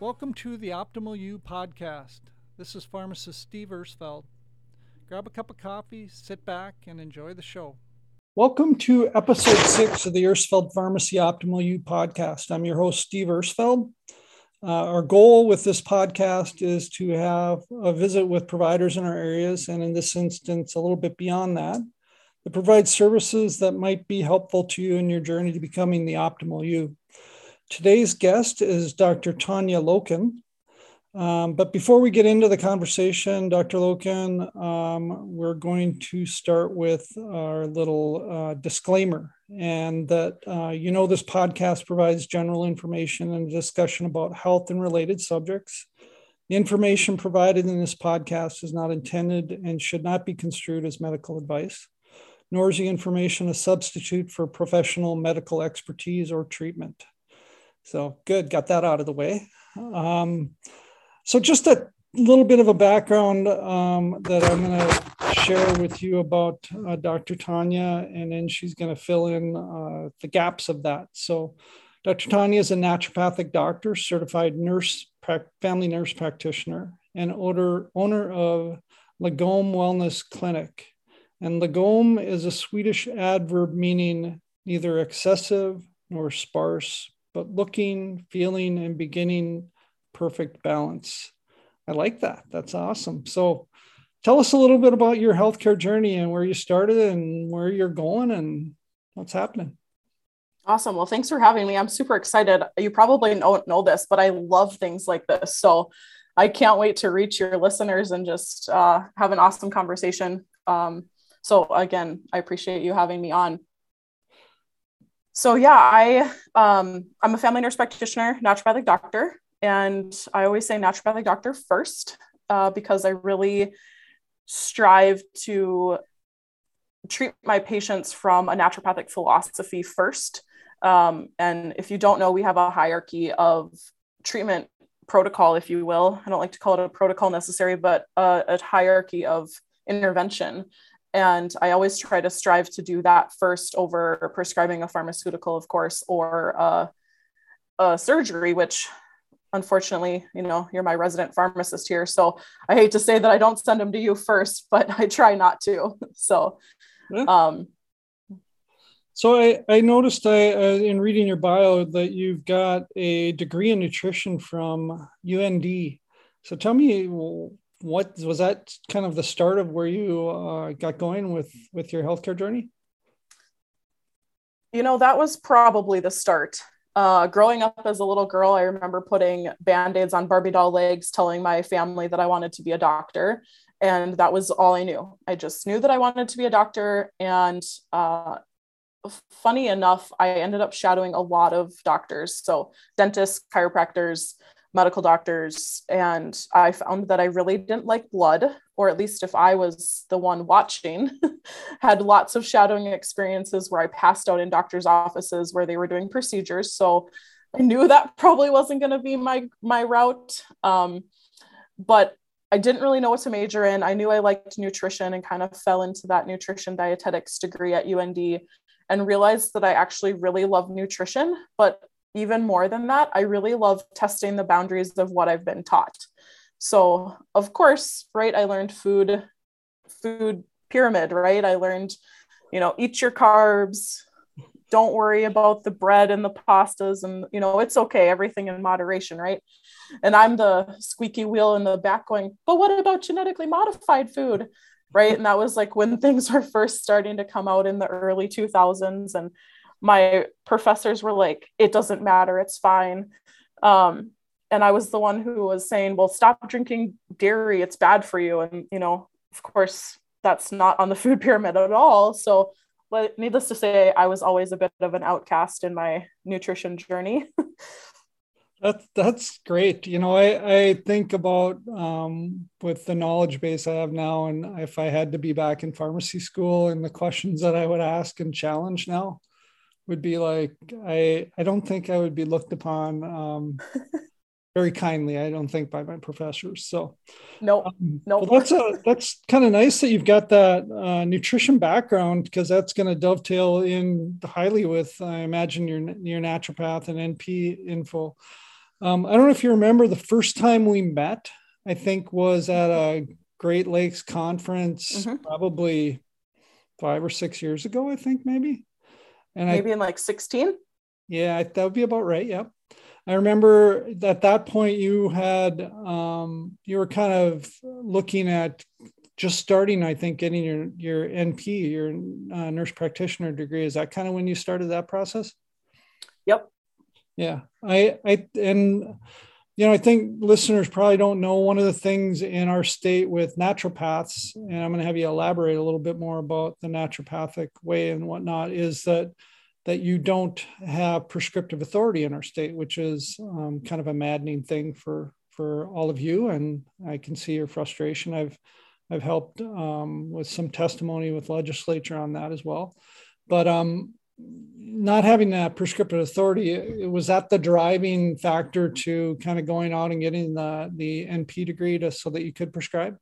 Welcome to the Optimal You podcast. This is pharmacist Steve Irsfeld. Grab a cup of coffee, sit back, and enjoy the show. Welcome to episode six of the Irsfeld Pharmacy Optimal You podcast. I'm your host, Steve Irsfeld. Uh, our goal with this podcast is to have a visit with providers in our areas, and in this instance, a little bit beyond that, to provides services that might be helpful to you in your journey to becoming the optimal you. Today's guest is Dr. Tonya Loken. Um, but before we get into the conversation, Dr. Loken, um, we're going to start with our little uh, disclaimer. And that, uh, you know, this podcast provides general information and discussion about health and related subjects. The information provided in this podcast is not intended and should not be construed as medical advice, nor is the information a substitute for professional medical expertise or treatment. So, good, got that out of the way. Um, so, just a little bit of a background um, that I'm going to share with you about uh, Dr. Tonya, and then she's going to fill in uh, the gaps of that. So, Dr. Tonya is a naturopathic doctor, certified nurse, family nurse practitioner, and owner, of Lagom Wellness Clinic. And Lagom is a Swedish adverb meaning neither excessive nor sparse, but looking, feeling, and beginning perfect balance. I like that. That's awesome. So tell us a little bit about your healthcare journey and where you started and where you're going and what's happening. Awesome. Well, thanks for having me. I'm super excited. You probably don't know this, but I love things like this. So I can't wait to reach your listeners and just uh, have an awesome conversation. Um, so again, I appreciate you having me on. So yeah, I um, I'm a family nurse practitioner, naturopathic doctor. And I always say naturopathic doctor first uh, because I really strive to treat my patients from a naturopathic philosophy first. Um, and if you don't know, we have a hierarchy of treatment protocol, if you will. I don't like to call it a protocol necessary, but a, a hierarchy of intervention. And I always try to strive to do that first over prescribing a pharmaceutical, of course, or a, a surgery, which unfortunately, you know, you're my resident pharmacist here. So I hate to say that I don't send them to you first, but I try not to. So, yeah. um, so I, I noticed I, uh, in reading your bio that you've got a degree in nutrition from UND. So tell me what was that kind of the start of where you uh, got going with with your healthcare journey? You know, that was probably the start. Uh, growing up as a little girl, I remember putting band aids on Barbie doll legs, telling my family that I wanted to be a doctor. And that was all I knew. I just knew that I wanted to be a doctor. And uh, funny enough, I ended up shadowing a lot of doctors. So, dentists, chiropractors, medical doctors and i found that i really didn't like blood or at least if i was the one watching had lots of shadowing experiences where i passed out in doctors offices where they were doing procedures. So i knew that probably wasn't going to be my my route um, but i didn't really know what to major in. I knew i liked nutrition and kind of fell into that nutrition dietetics degree at und and realized that i actually really love nutrition but even more than that, I really love testing the boundaries of what I've been taught. So, of course, right, I learned food, food pyramid, right? I learned, you know, eat your carbs, don't worry about the bread and the pastas, and, you know, it's okay, everything in moderation, right? And I'm the squeaky wheel in the back going, but what about genetically modified food? Right. And that was like when things were first starting to come out in the early 2000s. And my professors were like, it doesn't matter, it's fine. Um, and I was the one who was saying, well, stop drinking dairy, it's bad for you. And, you know, of course, that's not on the food pyramid at all. So, but needless to say, I was always a bit of an outcast in my nutrition journey. That's that's great. You know, I I think about um, with the knowledge base I have now, and if I had to be back in pharmacy school, and the questions that I would ask and challenge now, would be like I I don't think I would be looked upon um, very kindly. I don't think by my professors. So no, um, no. Well, that's a, that's kind of nice that you've got that uh, nutrition background because that's going to dovetail in highly with I imagine your your naturopath and NP info. Um, I don't know if you remember the first time we met. I think was at a Great Lakes conference, mm-hmm. probably five or six years ago. I think maybe. And maybe I, in like sixteen. Yeah, that would be about right. Yep. I remember at that point you had um, you were kind of looking at just starting, I think, getting your your NP, your uh, nurse practitioner degree. Is that kind of when you started that process? Yep. Yeah, I I and you know I think listeners probably don't know one of the things in our state with naturopaths, and I'm going to have you elaborate a little bit more about the naturopathic way and whatnot. Is that that you don't have prescriptive authority in our state, which is um, kind of a maddening thing for for all of you. And I can see your frustration. I've I've helped um, with some testimony with legislature on that as well. But um, not having that prescriptive authority, it was that the driving factor to kind of going out and getting the the NP degree to so that you could prescribe.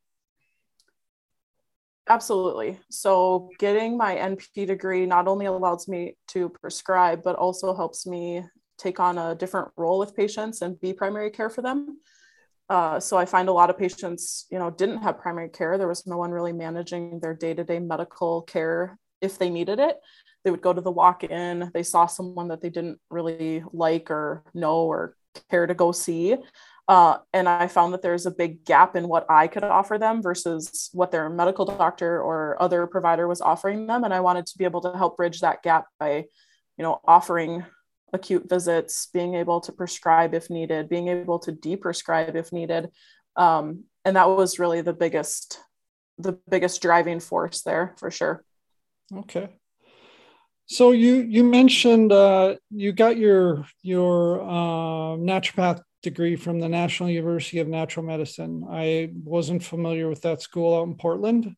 Absolutely. So, getting my NP degree not only allows me to prescribe, but also helps me take on a different role with patients and be primary care for them. Uh, so, I find a lot of patients, you know, didn't have primary care. There was no one really managing their day to day medical care if they needed it. They would go to the walk in, they saw someone that they didn't really like or know or care to go see. Uh, and I found that there's a big gap in what I could offer them versus what their medical doctor or other provider was offering them. And I wanted to be able to help bridge that gap by, you know, offering acute visits, being able to prescribe if needed, being able to deprescribe if needed. Um, and that was really the biggest, the biggest driving force there for sure. Okay. So you you mentioned uh, you got your your uh, naturopath degree from the National University of Natural Medicine. I wasn't familiar with that school out in Portland.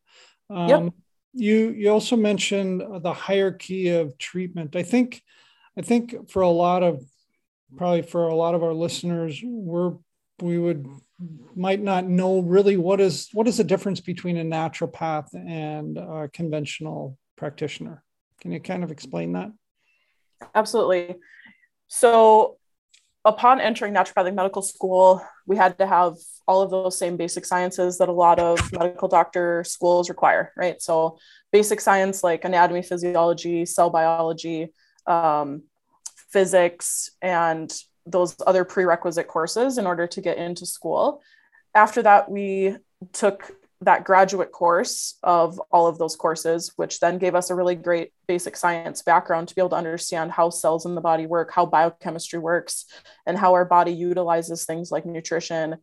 Um, yep. You you also mentioned the hierarchy of treatment. I think I think for a lot of probably for a lot of our listeners, we're we would might not know really what is what is the difference between a naturopath and a conventional practitioner. Can you kind of explain that? Absolutely. So upon entering naturopathic medical school, we had to have all of those same basic sciences that a lot of medical doctor schools require, right? So, basic science like anatomy, physiology, cell biology, um, physics, and those other prerequisite courses in order to get into school. After that, we took that graduate course of all of those courses, which then gave us a really great basic science background to be able to understand how cells in the body work, how biochemistry works, and how our body utilizes things like nutrition,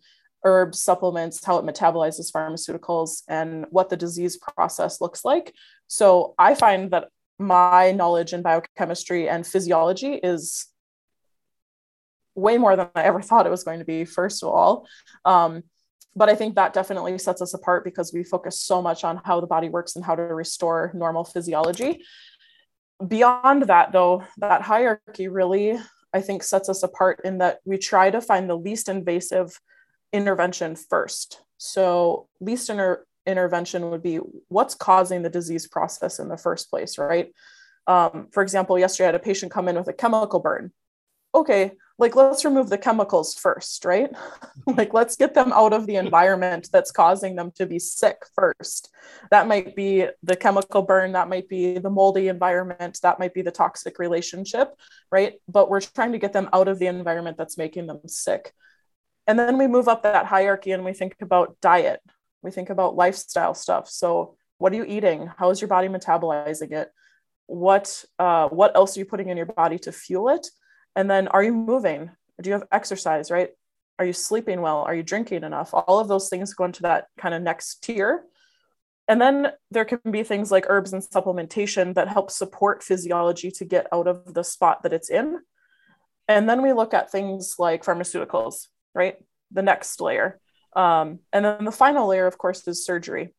herbs, supplements, how it metabolizes pharmaceuticals, and what the disease process looks like. So I find that my knowledge in biochemistry and physiology is way more than I ever thought it was going to be, first of all. Um, but I think that definitely sets us apart because we focus so much on how the body works and how to restore normal physiology. Beyond that, though, that hierarchy really, I think, sets us apart in that we try to find the least invasive intervention first. So, least inter- intervention would be what's causing the disease process in the first place, right? Um, for example, yesterday I had a patient come in with a chemical burn. Okay, like let's remove the chemicals first right? Like let's get them out of the environment that's causing them to be sick first. That might be the chemical burn that might be the moldy environment that might be the toxic relationship right? But we're trying to get them out of the environment that's making them sick. And then we move up that hierarchy and we think about diet. We think about lifestyle stuff. So what are you eating? How is your body metabolizing it? What uh, what else are you putting in your body to fuel it and then are you moving? Do you have exercise, right? Are you sleeping well? Are you drinking enough? All of those things go into that kind of next tier. And then there can be things like herbs and supplementation that help support physiology to get out of the spot that it's in. And then we look at things like pharmaceuticals, right? The next layer. Um, and then the final layer, of course, is surgery.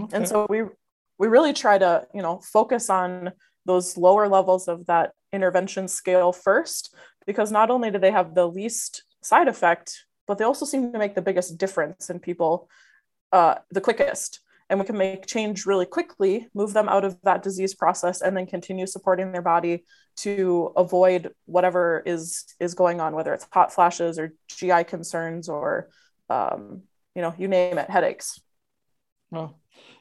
Okay. And so we we really try to, you know, focus on those lower levels of that intervention scale first because not only do they have the least side effect, but they also seem to make the biggest difference in people uh, the quickest. And we can make change really quickly, move them out of that disease process, and then continue supporting their body to avoid whatever is is going on, whether it's hot flashes or GI concerns or um, you know, you name it, headaches. Well,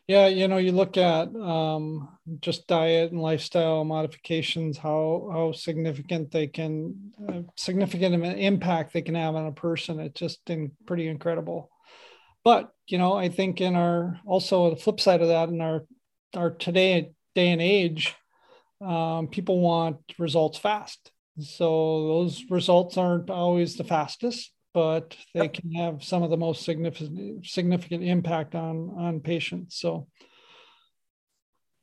yeah, you know, you look at um, just diet and lifestyle modifications, how how significant they can, uh, significant of an impact they can have on a person. It's just in, pretty incredible. But you know, I think in our also the flip side of that, in our our today day and age, um, people want results fast. So those results aren't always the fastest but they can have some of the most significant significant impact on on patients. So,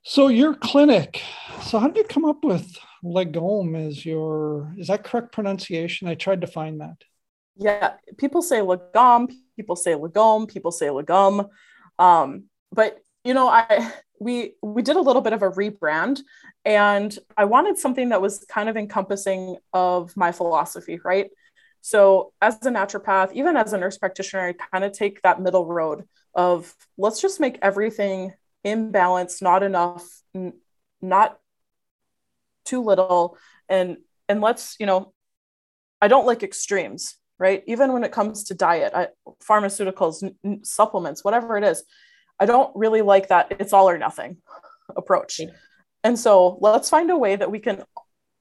so your clinic. So how did you come up with Lagome as your? Is that correct pronunciation? I tried to find that. Yeah, people say Lagom, people say Lagome, people say Lagum, um, but you know, I we we did a little bit of a rebrand, and I wanted something that was kind of encompassing of my philosophy, right? So, as a naturopath, even as a nurse practitioner, I kind of take that middle road of let's just make everything in balance, not enough, n- not too little, and and let's you know, I don't like extremes, right? Even when it comes to diet, I, pharmaceuticals, n- supplements, whatever it is, I don't really like that it's all or nothing approach. And so let's find a way that we can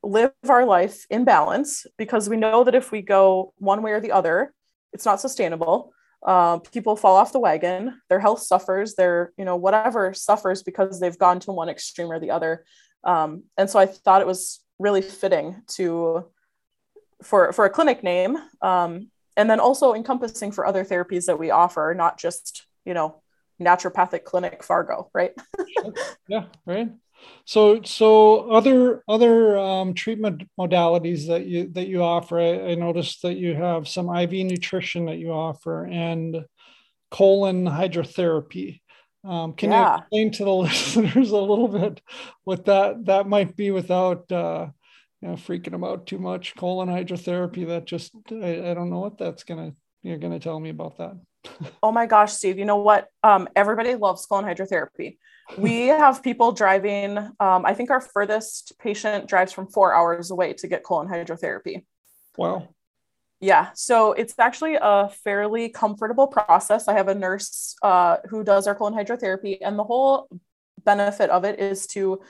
live our life in balance because we know that if we go one way or the other, it's not sustainable. Uh, people fall off the wagon, their health suffers, their, you know, whatever suffers because they've gone to one extreme or the other. Um, and so I thought it was really fitting to, for, for a clinic name, um, and then also encompassing for other therapies that we offer, not just, you know, naturopathic clinic Fargo, right? yeah, right. So, so other other um, treatment modalities that you that you offer, I, I, noticed that you have some IV nutrition that you offer and colon hydrotherapy. Um, can yeah. you explain to the listeners a little bit what that that might be without uh, you know, freaking them out too much? Colon hydrotherapy. That just I, I don't know what that's gonna you're gonna tell me about that. Oh my gosh, Steve! You know what? Um, everybody loves colon hydrotherapy we have people driving. Um, I think our furthest patient drives from four hours away to get colon hydrotherapy. Wow. Yeah, so it's actually a fairly comfortable process. I have a nurse uh, who does our colon hydrotherapy, and the whole benefit of it is to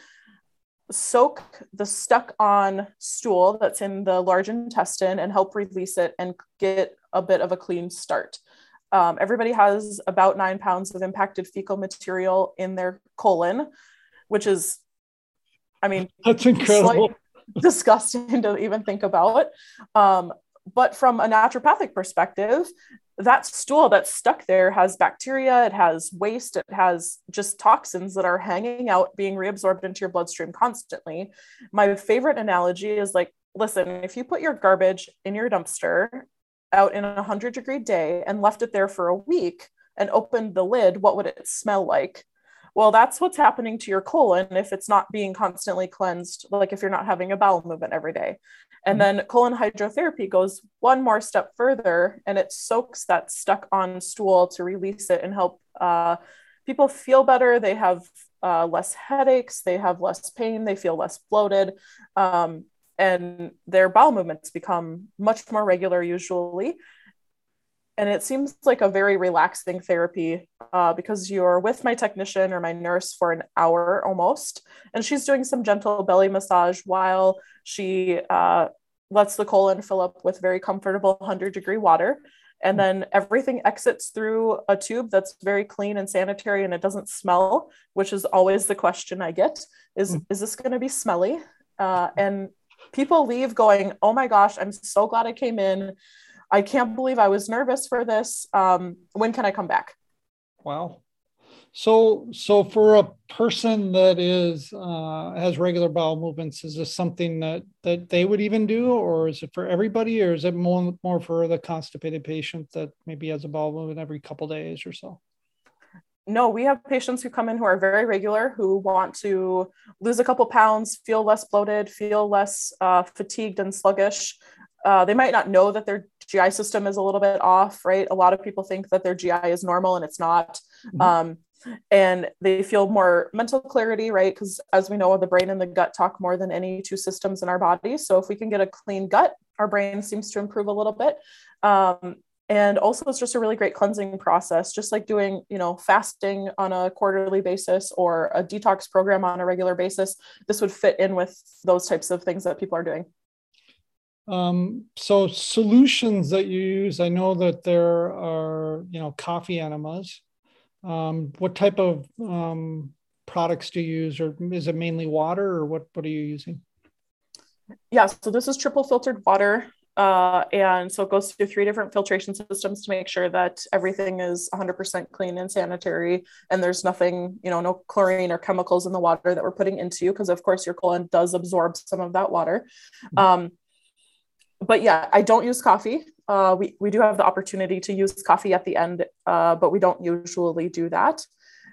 soak the stuck on stool that's in the large intestine and help release it and get a bit of a clean start. Um, everybody has about nine pounds of impacted fecal material in their colon, which is, I mean, that's incredible. disgusting to even think about. Um, but from a naturopathic perspective, that stool that's stuck there has bacteria, it has waste, it has just toxins that are hanging out, being reabsorbed into your bloodstream constantly. My favorite analogy is like, listen, if you put your garbage in your dumpster out in a 100 degree day and left it there for a week and opened the lid, what would it smell like? Well, that's what's happening to your colon if it's not being constantly cleansed, like if you're not having a bowel movement every day. And mm-hmm. then colon hydrotherapy goes one more step further and it soaks that stuck on stool to release it and help uh, people feel better. They have uh, less headaches, they have less pain, they feel less bloated. Um, and their bowel movements become much more regular usually. And it seems like a very relaxing therapy uh, because you're with my technician or my nurse for an hour almost and she's doing some gentle belly massage while she uh, lets the colon fill up with very comfortable 100 degree water. And then everything exits through a tube that's very clean and sanitary and it doesn't smell which is always the question i get is mm. is this going to be smelly? Uh, and people leave going, oh my gosh, I'm so glad I came in. I can't believe I was nervous for this. Um, when can I come back? Wow. So, so for a person that is uh, has regular bowel movements, is this something that that they would even do, or is it for everybody, or is it more more for the constipated patient that maybe has a bowel movement every couple days or so? No, we have patients who come in who are very regular, who want to lose a couple pounds, feel less bloated, feel less uh, fatigued and sluggish. Uh, they might not know that they're GI system is a little bit off, right? A lot of people think that their GI is normal and it's not. Mm-hmm. Um, and they feel more mental clarity, right? Because as we know, the brain and the gut talk more than any two systems in our body. So if we can get a clean gut, our brain seems to improve a little bit. Um, and also it's just a really great cleansing process just like doing you know fasting on a quarterly basis or a detox program on a regular basis this would fit in with those types of things that people are doing um, so solutions that you use, I know that there are, you know, coffee enemas. Um, what type of um, products do you use, or is it mainly water, or what? What are you using? Yeah, so this is triple filtered water, uh, and so it goes through three different filtration systems to make sure that everything is 100% clean and sanitary, and there's nothing, you know, no chlorine or chemicals in the water that we're putting into you, because of course your colon does absorb some of that water. Mm-hmm. Um, but yeah, I don't use coffee. Uh, we, we do have the opportunity to use coffee at the end, uh, but we don't usually do that.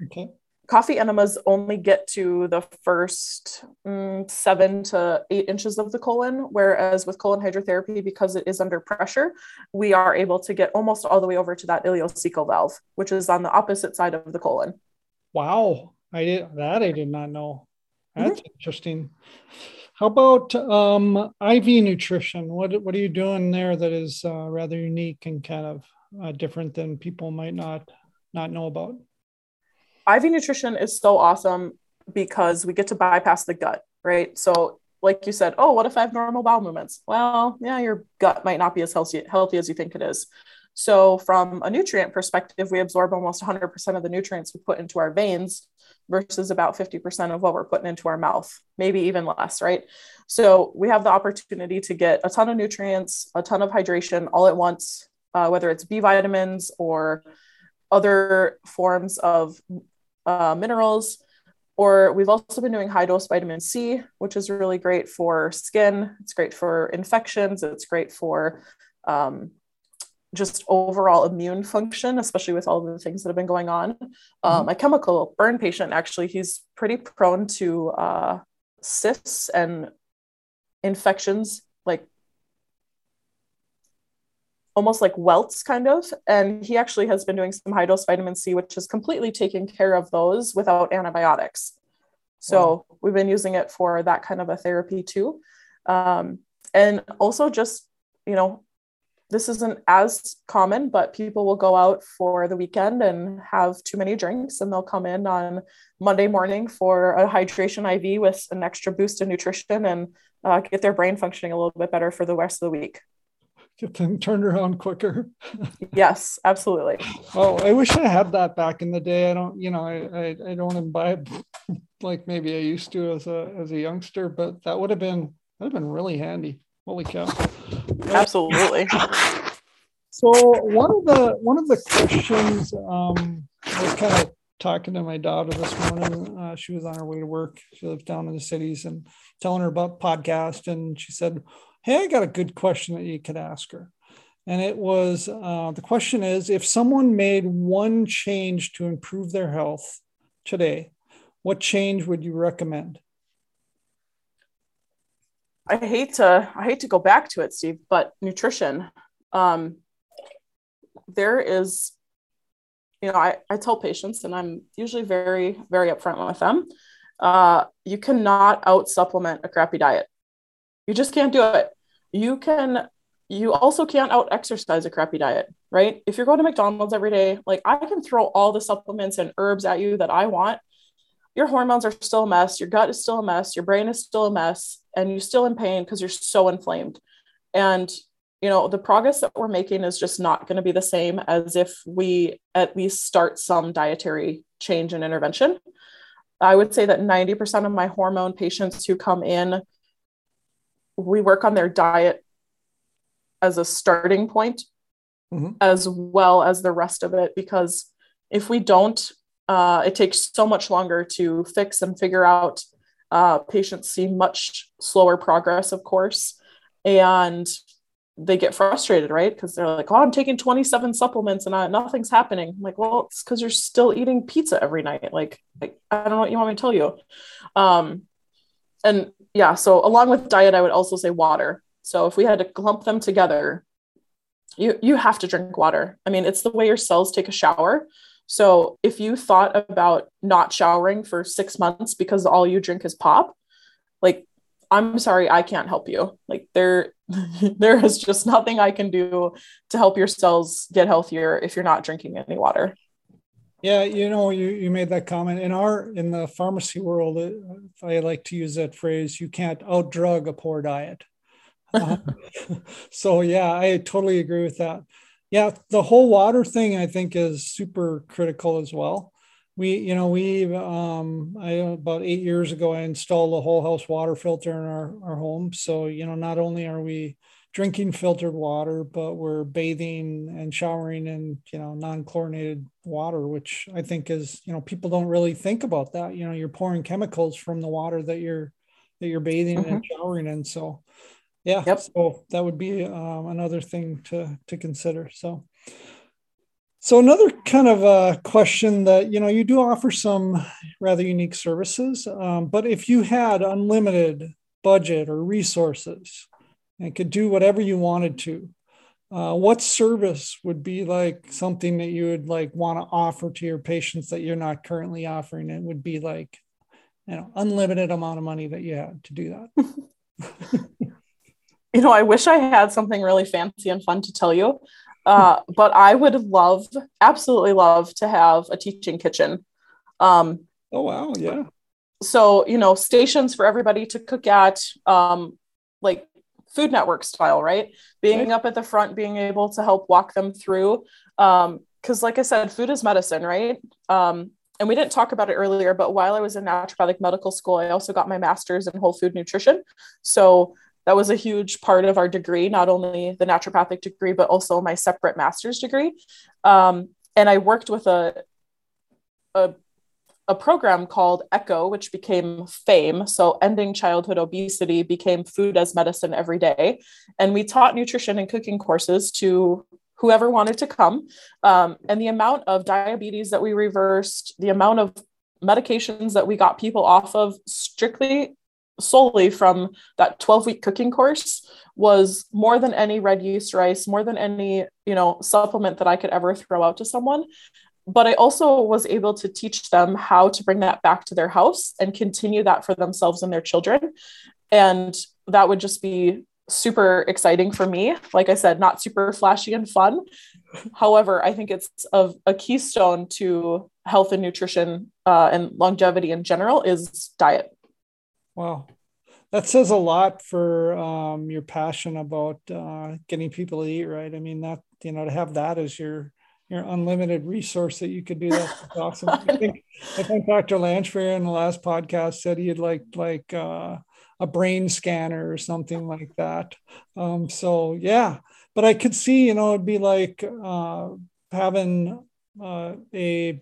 Okay. Coffee enemas only get to the first mm, seven to eight inches of the colon, whereas with colon hydrotherapy, because it is under pressure, we are able to get almost all the way over to that ileocecal valve, which is on the opposite side of the colon. Wow, I did that. I did not know. That's mm-hmm. interesting. How about um, IV nutrition? What what are you doing there that is uh, rather unique and kind of uh, different than people might not not know about? IV nutrition is so awesome because we get to bypass the gut, right? So, like you said, oh, what if I have normal bowel movements? Well, yeah, your gut might not be as healthy healthy as you think it is. So, from a nutrient perspective, we absorb almost 100% of the nutrients we put into our veins versus about 50% of what we're putting into our mouth, maybe even less, right? So we have the opportunity to get a ton of nutrients, a ton of hydration all at once, uh, whether it's B vitamins or other forms of uh, minerals. Or we've also been doing high dose vitamin C, which is really great for skin. It's great for infections. It's great for um, just overall immune function, especially with all the things that have been going on. Um, a chemical burn patient, actually, he's pretty prone to uh, cysts and infections, like almost like welts, kind of. And he actually has been doing some high dose vitamin C, which is completely taking care of those without antibiotics. So wow. we've been using it for that kind of a therapy too. Um, and also just, you know, this isn't as common, but people will go out for the weekend and have too many drinks, and they'll come in on Monday morning for a hydration IV with an extra boost of nutrition and uh, get their brain functioning a little bit better for the rest of the week. Get them turned around quicker. yes, absolutely. Oh, I wish I had that back in the day. I don't, you know, I I, I don't imbibe like maybe I used to as a as a youngster, but that would have been that would have been really handy. Holy cow. Absolutely. So one of the one of the questions um, I was kind of talking to my daughter this morning. Uh, she was on her way to work. She lives down in the cities and telling her about podcast. And she said, Hey, I got a good question that you could ask her. And it was uh, the question is if someone made one change to improve their health today, what change would you recommend? I hate to I hate to go back to it, Steve, but nutrition. Um, there is, you know, I, I tell patients, and I'm usually very, very upfront with them. Uh, you cannot out supplement a crappy diet. You just can't do it. You can you also can't out exercise a crappy diet, right? If you're going to McDonald's every day, like I can throw all the supplements and herbs at you that I want. Your hormones are still a mess, your gut is still a mess, your brain is still a mess, and you're still in pain because you're so inflamed. And you know, the progress that we're making is just not going to be the same as if we at least start some dietary change and intervention. I would say that 90% of my hormone patients who come in, we work on their diet as a starting point, mm-hmm. as well as the rest of it. Because if we don't, uh, it takes so much longer to fix and figure out uh, patients see much slower progress, of course, and they get frustrated, right? Because they're like, "Oh, I'm taking 27 supplements and I, nothing's happening." I'm like, "Well, it's because you're still eating pizza every night." Like, like, I don't know what you want me to tell you. Um, and yeah, so along with diet, I would also say water. So if we had to clump them together, you you have to drink water. I mean, it's the way your cells take a shower. So if you thought about not showering for six months because all you drink is pop, like I'm sorry, I can't help you. Like there, there is just nothing I can do to help your cells get healthier if you're not drinking any water. Yeah, you know, you, you made that comment in our in the pharmacy world. Uh, I like to use that phrase: "You can't outdrug a poor diet." Uh, so yeah, I totally agree with that. Yeah, the whole water thing I think is super critical as well. We, you know, we um, I about eight years ago I installed a whole house water filter in our our home. So you know, not only are we drinking filtered water, but we're bathing and showering in, you know, non-chlorinated water, which I think is, you know, people don't really think about that. You know, you're pouring chemicals from the water that you're that you're bathing mm-hmm. and showering in. So yeah, yep. so that would be um, another thing to to consider. So so another kind of a question that you know you do offer some rather unique services, um, but if you had unlimited budget or resources, and could do whatever you wanted to. Uh, what service would be like something that you would like want to offer to your patients that you're not currently offering? It would be like, you know, unlimited amount of money that you had to do that. you know, I wish I had something really fancy and fun to tell you, uh, but I would love, absolutely love to have a teaching kitchen. Um, oh wow, yeah. So you know, stations for everybody to cook at, um, like Food Network style, right? Being right. up at the front, being able to help walk them through. Because, um, like I said, food is medicine, right? Um, and we didn't talk about it earlier, but while I was in naturopathic medical school, I also got my master's in whole food nutrition. So that was a huge part of our degree, not only the naturopathic degree, but also my separate master's degree. Um, and I worked with a, a a program called ECHO, which became FAME. So, Ending Childhood Obesity became food as medicine every day. And we taught nutrition and cooking courses to whoever wanted to come. Um, and the amount of diabetes that we reversed, the amount of medications that we got people off of strictly solely from that 12 week cooking course was more than any red yeast rice more than any you know supplement that i could ever throw out to someone but I also was able to teach them how to bring that back to their house and continue that for themselves and their children. And that would just be super exciting for me. Like I said, not super flashy and fun. However, I think it's of a keystone to health and nutrition uh, and longevity in general is diet. Wow. That says a lot for um, your passion about uh, getting people to eat right. I mean, that, you know, to have that as your your unlimited resource that you could do that. That's awesome. I think I think Dr. Lanchfair in the last podcast said he'd like like uh, a brain scanner or something like that. Um, so yeah, but I could see you know it'd be like uh, having uh, a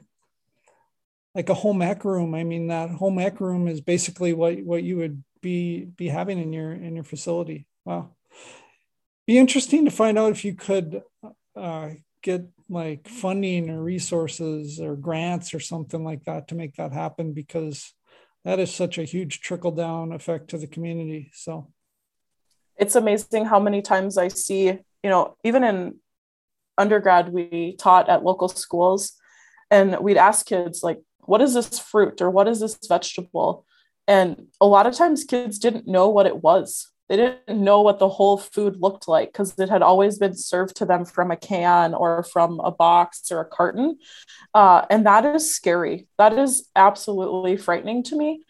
like a home ec room. I mean that home ec room is basically what what you would be be having in your in your facility. Wow, be interesting to find out if you could uh, get like funding or resources or grants or something like that to make that happen because that is such a huge trickle down effect to the community. So it's amazing how many times i see you know even in undergrad we taught at local schools and we'd ask kids like what is this fruit or what is this vegetable? And a lot of times kids didn't know what it was they didn't know what the whole food looked like because it had always been served to them from a can or from a box or a carton. Uh, and that is scary. That is absolutely frightening to me.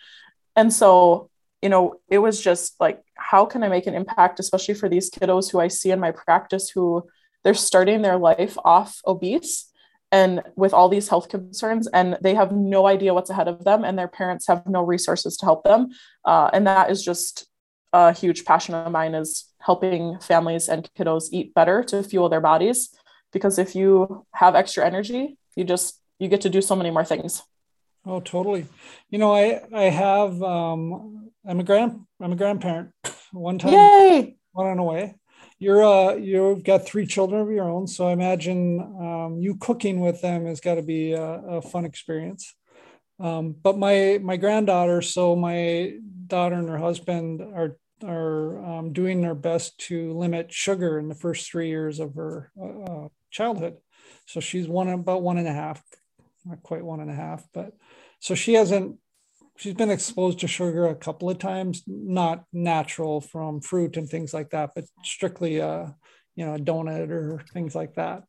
And so, you know, it was just like, how can I make an impact, especially for these kiddos who I see in my practice who they're starting their life off obese and with all these health concerns and they have no idea what's ahead of them and their parents have no resources to help them uh, and that is just a huge passion of mine is helping families and kiddos eat better to fuel their bodies because if you have extra energy you just you get to do so many more things. Oh totally. You know i i have um i'm a grand i'm a grandparent. One time Yay! one on away you're uh you've got three children of your own so i imagine um, you cooking with them has got to be a, a fun experience um, but my my granddaughter so my daughter and her husband are are um, doing their best to limit sugar in the first three years of her uh, childhood. So she's one about one and a half, not quite one and a half, but so she hasn't. She's been exposed to sugar a couple of times, not natural from fruit and things like that, but strictly uh, you know a donut or things like that.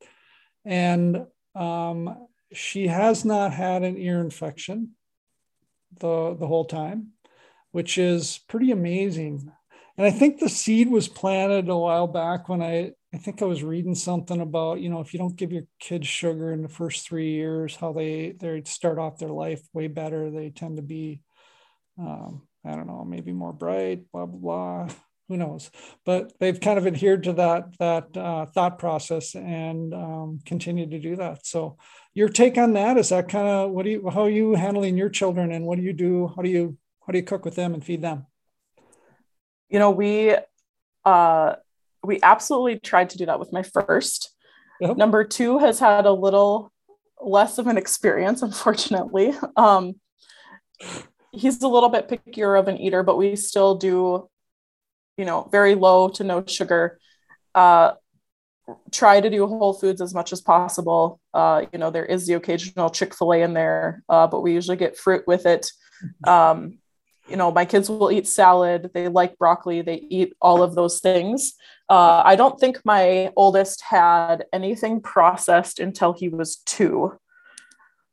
And um, she has not had an ear infection the the whole time, which is pretty amazing. And I think the seed was planted a while back when I I think I was reading something about, you know, if you don't give your kids sugar in the first three years, how they they start off their life way better. They tend to be, um, I don't know, maybe more bright, blah blah blah. Who knows? But they've kind of adhered to that that uh, thought process and um, continue to do that. So, your take on that is that kind of what do you how are you handling your children and what do you do? How do you how do you cook with them and feed them? You know, we uh we absolutely tried to do that with my first. Yep. Number two has had a little less of an experience, unfortunately. Um, he's a little bit pickier of an eater, but we still do, you know, very low to no sugar. Uh, try to do whole foods as much as possible. Uh, you know, there is the occasional Chick fil A in there, uh, but we usually get fruit with it. Um, you know, my kids will eat salad. They like broccoli. They eat all of those things. Uh, I don't think my oldest had anything processed until he was two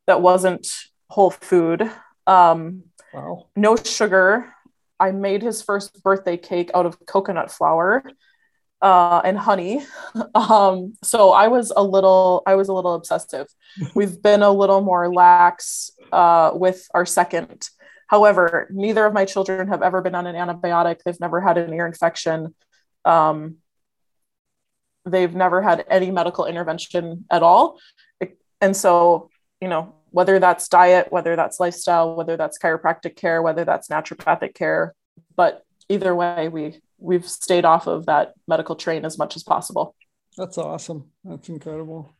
that wasn't whole food. Um, wow. No sugar. I made his first birthday cake out of coconut flour uh, and honey. Um, so I was a little, I was a little obsessive. We've been a little more lax uh, with our second. However, neither of my children have ever been on an antibiotic. They've never had an ear infection. Um, they've never had any medical intervention at all. And so, you know, whether that's diet, whether that's lifestyle, whether that's chiropractic care, whether that's naturopathic care, but either way, we we've stayed off of that medical train as much as possible. That's awesome. That's incredible.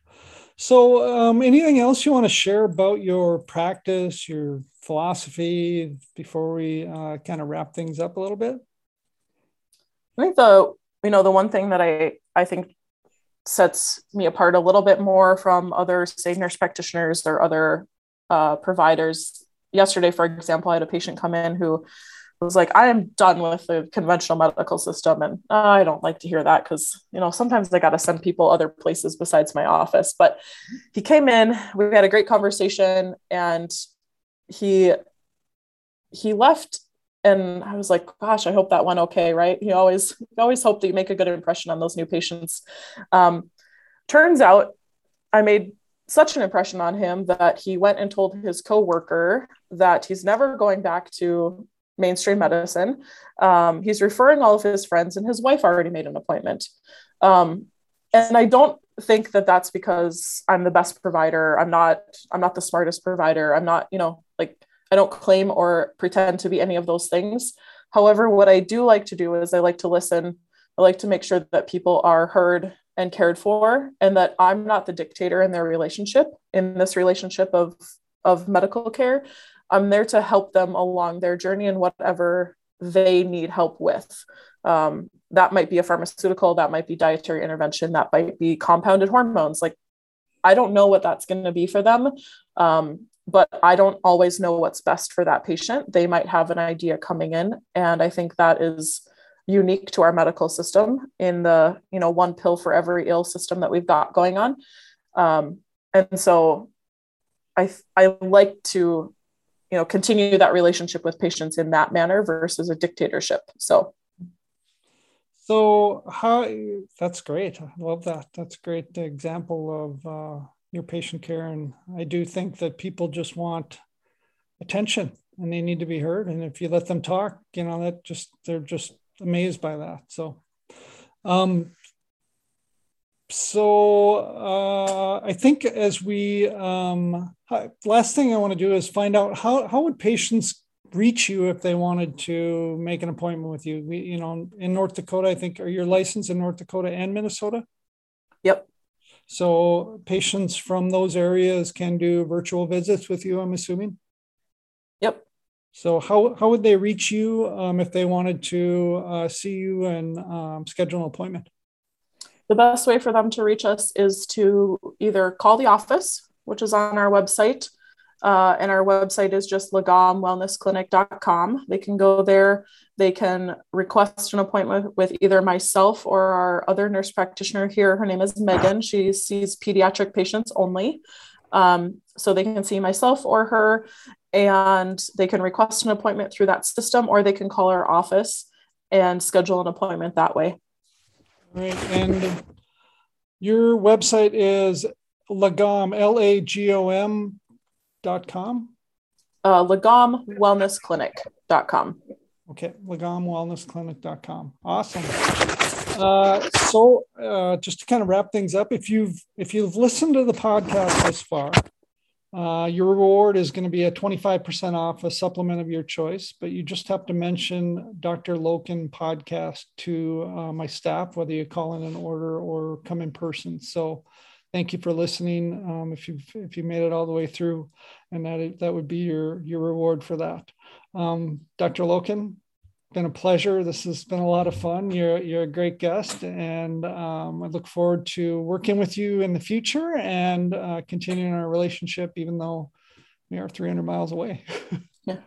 So, um, anything else you want to share about your practice, your philosophy before we uh, kind of wrap things up a little bit? I think the you know the one thing that I I think sets me apart a little bit more from other say nurse practitioners or other uh, providers. Yesterday, for example, I had a patient come in who was like, I am done with the conventional medical system. And uh, I don't like to hear that because, you know, sometimes I got to send people other places besides my office. But he came in, we had a great conversation and he, he left and I was like, gosh, I hope that went okay, right? You always, you always hope that you make a good impression on those new patients. Um, turns out I made such an impression on him that he went and told his coworker that he's never going back to mainstream medicine. Um, he's referring all of his friends, and his wife already made an appointment. Um, and I don't think that that's because I'm the best provider. I'm not. I'm not the smartest provider. I'm not. You know, like I don't claim or pretend to be any of those things. However, what I do like to do is I like to listen. I like to make sure that people are heard and cared for, and that I'm not the dictator in their relationship, in this relationship of of medical care. I'm there to help them along their journey and whatever they need help with. Um, that might be a pharmaceutical, that might be dietary intervention, that might be compounded hormones. Like, I don't know what that's going to be for them. Um, but I don't always know what's best for that patient. They might have an idea coming in. And I think that is unique to our medical system in the, you know, one pill for every ill system that we've got going on. Um, and so I, I like to you know continue that relationship with patients in that manner versus a dictatorship. So. So how that's great. I love that. That's a great example of uh, your patient care. And i do think that people just want attention and they need to be heard. And if you let them talk you know that just they're just amazed by that. So um so uh, I think as we um, last thing I want to do is find out how how would patients reach you if they wanted to make an appointment with you. We, you know, in North Dakota, I think are your licensed in North Dakota and Minnesota. Yep. So patients from those areas can do virtual visits with you. I'm assuming. Yep. So how, how would they reach you um, if they wanted to uh, see you and um, schedule an appointment? The best way for them to reach us is to either call the office, which is on our website, uh, and our website is just lagomwellnessclinic.com. They can go there. They can request an appointment with either myself or our other nurse practitioner here. Her name is Megan. She sees pediatric patients only. Um, so they can see myself or her, and they can request an appointment through that system, or they can call our office and schedule an appointment that way. Right. And your website is lagom, L A G O M dot com? Uh, LagomWellnessClinic.com. Okay, LagomWellnessClinic.com. Awesome. Uh, so, uh, just to kind of wrap things up, if you've if you've listened to the podcast this far, uh, your reward is going to be a 25% off a supplement of your choice, but you just have to mention Dr. Loken podcast to uh, my staff, whether you call in an order or come in person. So thank you for listening. Um, if you if you made it all the way through, and that that would be your your reward for that. Um, Dr. Loken, been a pleasure. This has been a lot of fun. You're you're a great guest, and um, I look forward to working with you in the future and uh, continuing our relationship, even though we are 300 miles away. yeah,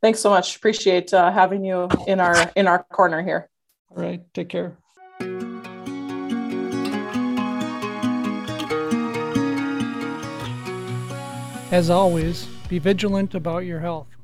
thanks so much. Appreciate uh, having you in our in our corner here. All right, take care. As always, be vigilant about your health.